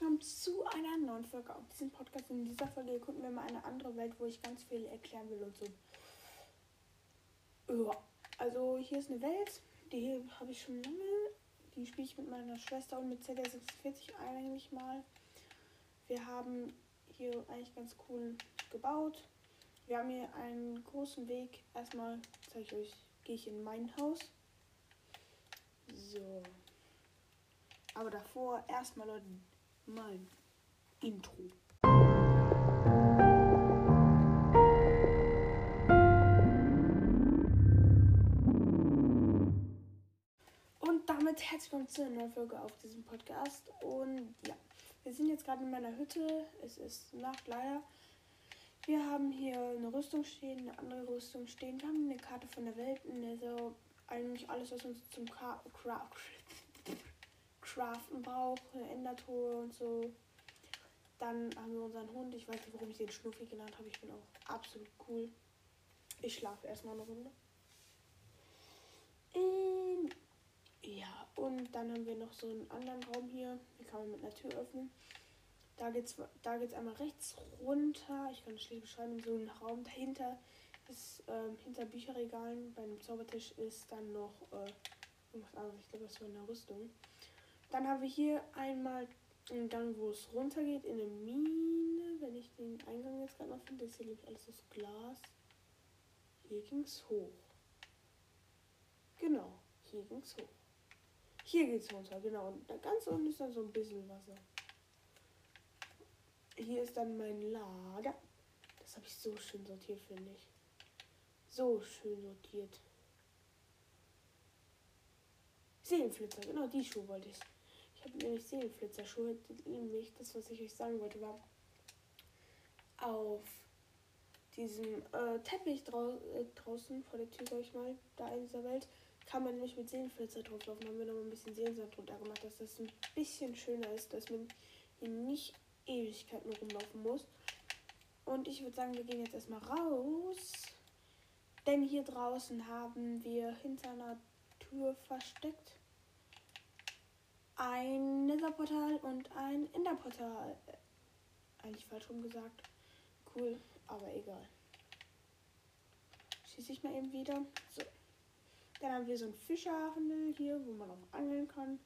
willkommen zu einer neuen Folge auf diesem Podcast. In dieser Folge gucken wir mal eine andere Welt, wo ich ganz viel erklären will und so. Ja, also hier ist eine Welt, die habe ich schon lange. Die spiele ich mit meiner Schwester und mit ZR46 eigentlich mal. Wir haben hier eigentlich ganz cool gebaut. Wir haben hier einen großen Weg. Erstmal zeige ich euch, gehe ich in mein Haus. So. Aber davor erstmal Leute mein Intro. Und damit herzlich willkommen zu einer neuen Folge auf diesem Podcast. Und ja, wir sind jetzt gerade in meiner Hütte. Es ist Nacht leider. Wir haben hier eine Rüstung stehen, eine andere Rüstung stehen. Wir haben eine Karte von der Welt, also eigentlich alles, was uns zum Ka Cra Craften braucht, eine Endertruhe und so. Dann haben wir unseren Hund. Ich weiß nicht, warum ich den Schnuffi genannt habe. Ich bin auch absolut cool. Ich schlafe erstmal eine Runde. Ähm, ja, und dann haben wir noch so einen anderen Raum hier. Hier kann man mit einer Tür öffnen. Da geht's, da geht's einmal rechts runter. Ich kann es schlecht beschreiben. So ein Raum dahinter ist ähm, hinter Bücherregalen. Bei einem Zaubertisch ist dann noch äh. Ich glaube, das war eine Rüstung. Dann haben wir hier einmal einen Gang, wo es runtergeht in eine Mine. Wenn ich den Eingang jetzt gerade noch finde, ist hier nämlich alles aus Glas. Hier ging es hoch. Genau, hier ging es hoch. Hier geht es runter, genau. Und da ganz unten ist dann so ein bisschen Wasser. Hier ist dann mein Lager. Das habe ich so schön sortiert, finde ich. So schön sortiert. Seelenflitzer, genau die Schuhe wollte ich. Ich habe nämlich Seelenflitzer-Schuhe, nämlich das, was ich euch sagen wollte, war auf diesem äh, Teppich drau äh, draußen vor der Tür, sag ich mal, da in dieser Welt, kann man nämlich mit Seelenflitzer drauflaufen. Haben wir noch ein bisschen Seelensand drunter gemacht, dass das ein bisschen schöner ist, dass man hier nicht Ewigkeiten rumlaufen muss. Und ich würde sagen, wir gehen jetzt erstmal raus. Denn hier draußen haben wir hinter einer Tür versteckt ein Netherportal und ein Enderportal. Eigentlich falsch rum gesagt. Cool, aber egal. Schieße ich mal eben wieder. So. Dann haben wir so einen Fischerhandel hier, wo man auch angeln kann.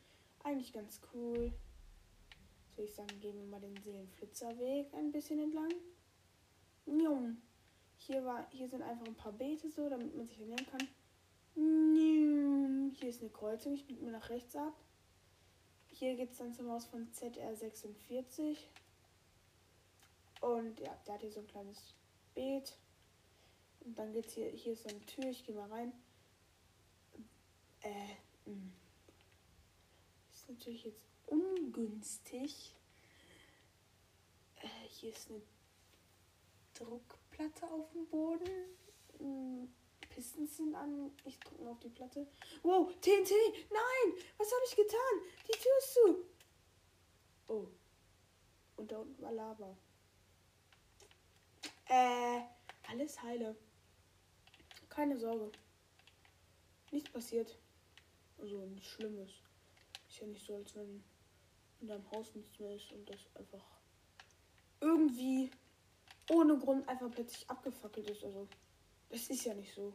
Eigentlich ganz cool. So, ich sagen, gehen wir mal den Seelenflitzerweg ein bisschen entlang. Njum. Hier, war, hier sind einfach ein paar Beete so, damit man sich ernähren kann. Njum. Hier ist eine Kreuzung. Ich biege mir nach rechts ab. Hier geht es dann zum Haus von ZR46. Und ja, der hat hier so ein kleines Beet. Und dann geht's hier, hier ist so eine Tür, ich gehe mal rein. Äh, mh. Hm. ist natürlich jetzt ungünstig. Äh, hier ist eine Druckplatte auf dem Boden. Hm. Pistons sind an. Ich drücke mal auf die Platte. Wow, TNT! Nein! Was habe ich getan? Die Tür ist zu. Oh. Und da unten war Lava. Äh, alles heile. Keine Sorge. Nichts passiert. Also nichts Schlimmes. Ist ja nicht so, als wenn in deinem Haus nichts mehr ist und das einfach irgendwie ohne Grund einfach plötzlich abgefackelt ist. Also, das ist ja nicht so.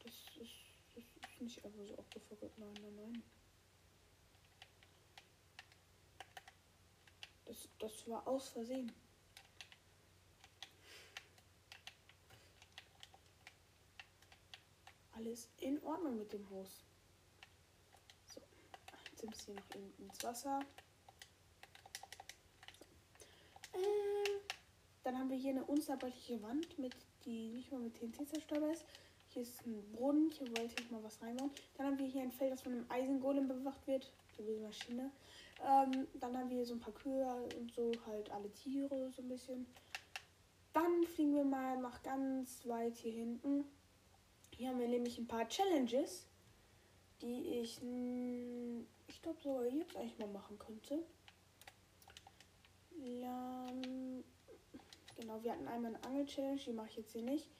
Das ist, das ist nicht einfach so abgefackelt. Nein, nein, nein. Das, das war aus Versehen. Alles in Ordnung mit dem Haus. So, jetzt hier noch in, ins Wasser. So. Äh, dann haben wir hier eine unzerbrechliche Wand, mit die nicht mal mit TNT zerstörbar ist. Hier ist ein Brunnen, hier wollte ich mal was reinbauen. Dann haben wir hier ein Feld, das von einem Eisengolem bewacht wird. So wie eine Maschine. Ähm, dann haben wir hier so ein paar Kühe und so halt alle Tiere so ein bisschen. Dann fliegen wir mal nach ganz weit hier hinten. Hier haben wir nämlich ein paar Challenges, die ich, ich glaube sogar jetzt eigentlich mal machen könnte. Ja, genau, wir hatten einmal eine Angel-Challenge, die mache ich jetzt hier nicht.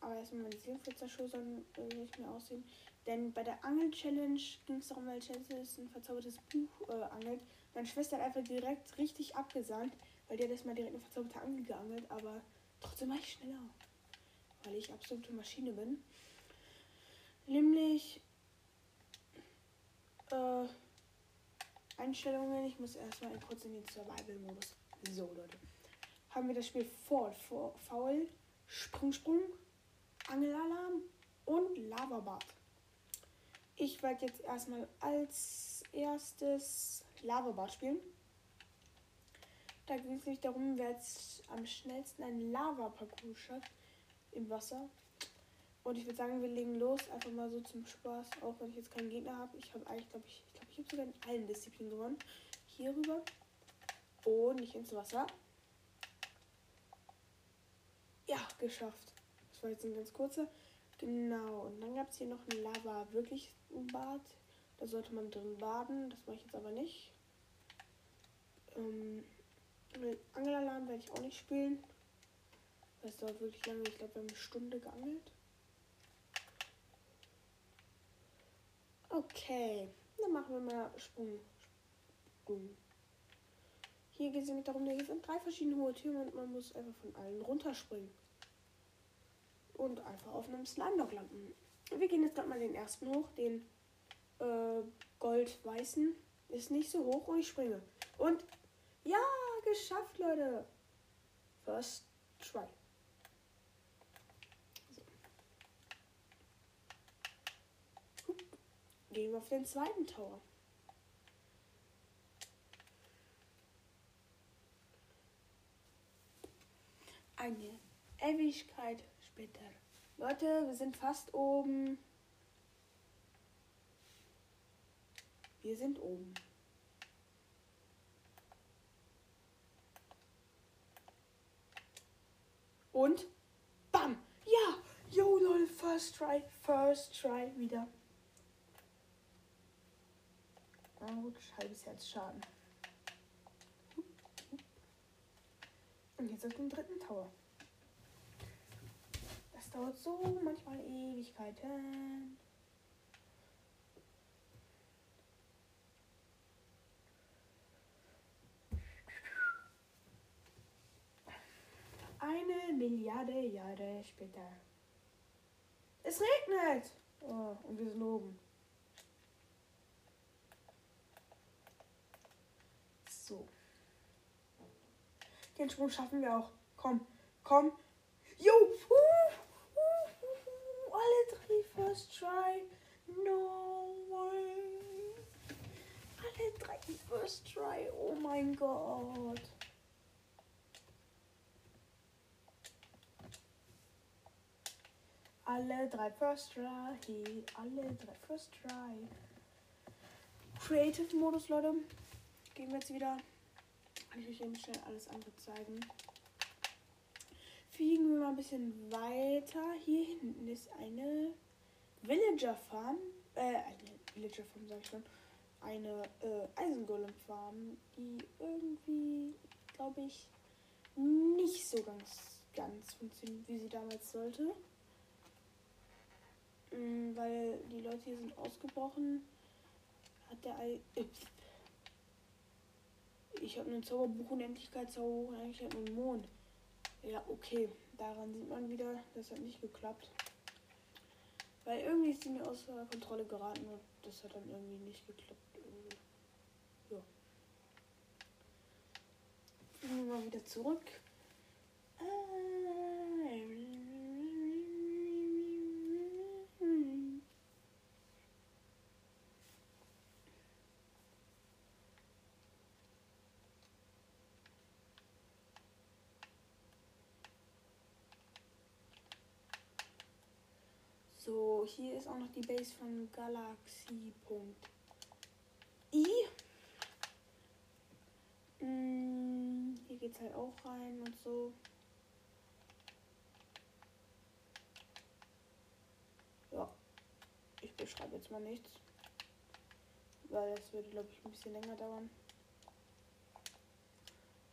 Aber erstmal meine Seelenflitzerschuhe sollen äh, nicht mehr aussehen. Denn bei der Angel-Challenge ging es darum, weil Chelsea ein verzaubertes Buch äh, angelt. Meine Schwester hat einfach direkt richtig abgesandt, weil die hat erstmal direkt eine verzauberte Angel geangelt, aber trotzdem war ich schneller. Weil ich absolute Maschine bin. Nämlich äh, Einstellungen. Ich muss erstmal kurz in den Survival-Modus. So, Leute. Haben wir das Spiel Fall, Foul, Sprung, Sprung, Angelalarm und Lavabad. Ich werde jetzt erstmal als erstes Lavabad spielen. Da geht es nicht darum, wer jetzt am schnellsten einen Lava-Parcours schafft im Wasser. Und ich würde sagen, wir legen los, einfach mal so zum Spaß, auch wenn ich jetzt keinen Gegner habe. Ich habe eigentlich, glaube ich, ich glaube, ich habe sogar in allen Disziplinen gewonnen. Hier rüber. Und nicht ins Wasser. Ja, geschafft. Das war jetzt ein ganz kurzer. Genau. Und dann gab es hier noch ein Lava wirklich ein Bad. Da sollte man drin baden. Das mache ich jetzt aber nicht. Ähm, Angelalarm werde ich auch nicht spielen. Das dauert wirklich lange. Ich glaube, wir haben eine Stunde geangelt. Okay, dann machen wir mal Sprung. Sprung. Hier geht es nämlich darum, hier sind drei verschiedene hohe Türme und man muss einfach von allen runterspringen. Und einfach auf einem Slime-Dog landen. Wir gehen jetzt gerade mal den ersten hoch, den äh, gold-weißen. Ist nicht so hoch und ich springe. Und ja, geschafft, Leute. First try. Gehen wir auf den zweiten Tower. Eine Ewigkeit später. Leute, wir sind fast oben. Wir sind oben. Und bam! Ja! Yo, lol, first try, first try wieder. Na gut, halbes Herz Schaden. Und jetzt auf den dritten Tower. Das dauert so manchmal Ewigkeiten. Eine Milliarde Jahre später. Es regnet! Oh, und wir sind oben. So. Den Sprung schaffen wir auch. Komm, komm. Jo! Uh, uh, uh, alle drei First Try. No way. Alle drei First Try. Oh mein Gott. Alle drei First Try. Alle drei First Try. Creative Modus, Leute gehen wir jetzt wieder. Kann ich euch eben schnell alles andere zeigen. Fliegen wir mal ein bisschen weiter. Hier hinten ist eine Villager Farm. Äh, eine Villager Farm, sag ich schon. Eine äh, Eisengolem Farm, die irgendwie, glaube ich, nicht so ganz, ganz funktioniert, wie sie damals sollte. Mhm, weil die Leute hier sind ausgebrochen. Hat der Ei. Äh, ich habe einen Zauberbuch Unendlichkeitszauberbuch und eigentlich halt einen Mond. Ja, okay. Daran sieht man wieder, das hat nicht geklappt. Weil irgendwie ist sie mir außer Kontrolle geraten und das hat dann irgendwie nicht geklappt. Ja. Gehen wir mal wieder zurück. Äh, So, hier ist auch noch die Base von Galaxy.i. Mm, hier geht's halt auch rein und so. Ja, ich beschreibe jetzt mal nichts. Weil das würde, glaube ich, ein bisschen länger dauern.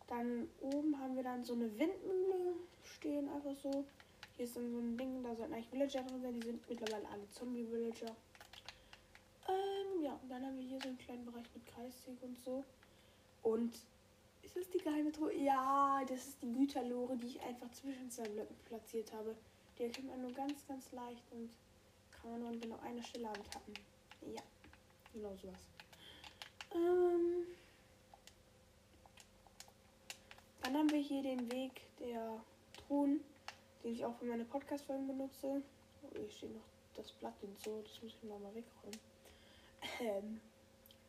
Dann oben haben wir dann so eine Windmühle stehen, einfach so. Hier ist dann so ein Ding, da sollten eigentlich Villager drin sein. Die sind mittlerweile alle Zombie-Villager. Ähm, ja, und dann haben wir hier so einen kleinen Bereich mit Kreissäge und so. Und ist das die geheime Truhe? Ja, das ist die Güterlore, die ich einfach zwischen zwei Blöcken platziert habe. Die erkennt man nur ganz, ganz leicht und kann man nur genau eine Stelle antappen. Ja, genau sowas. Ähm, dann haben wir hier den Weg der Truhen, den ich auch für meine Podcast-Folgen benutze. Oh, hier steht noch das Blatt und so, das muss ich noch mal wegräumen. Ähm,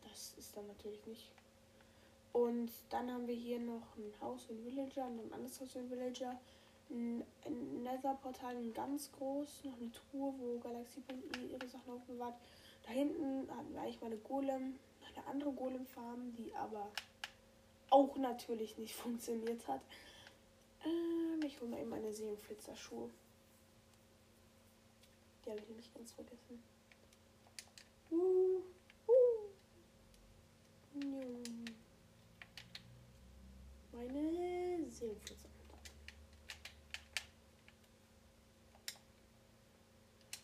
das ist dann natürlich nicht. Und dann haben wir hier noch ein Haus für Villager und ein anderes Haus für Villager. Ein, ein Nether-Portal, ein ganz groß, noch eine Truhe, wo Galaxie.i ihre Sachen aufbewahrt. Da hinten hatten wir eigentlich mal eine Golem, eine andere Golem-Farm, die aber auch natürlich nicht funktioniert hat. Ähm, ich hole mal eben meine Seelenflitzer-Schuhe. Die habe ich nämlich ganz vergessen. Uh, uh. Meine Seelenflitzer.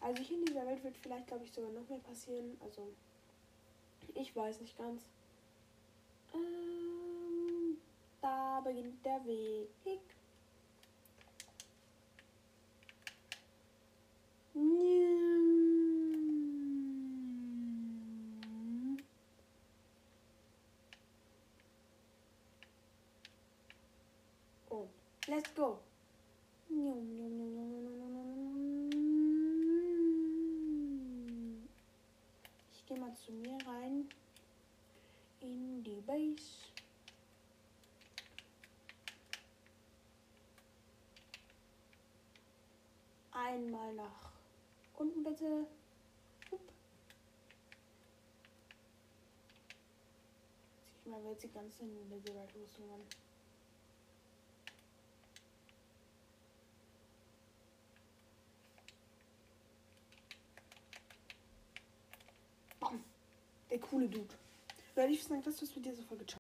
Also hier in dieser Welt wird vielleicht, glaube ich, sogar noch mehr passieren. Also, ich weiß nicht ganz. Ähm, da beginnt der Weg. Oh, let's go. Ich gehe mal zu mir rein in die Base. Einmal nach unten bitte. Ich mal jetzt die ganze Netherite-Rüstung coole Dude. Leute, ich sagen, das war's mit dieser Folge. Ciao.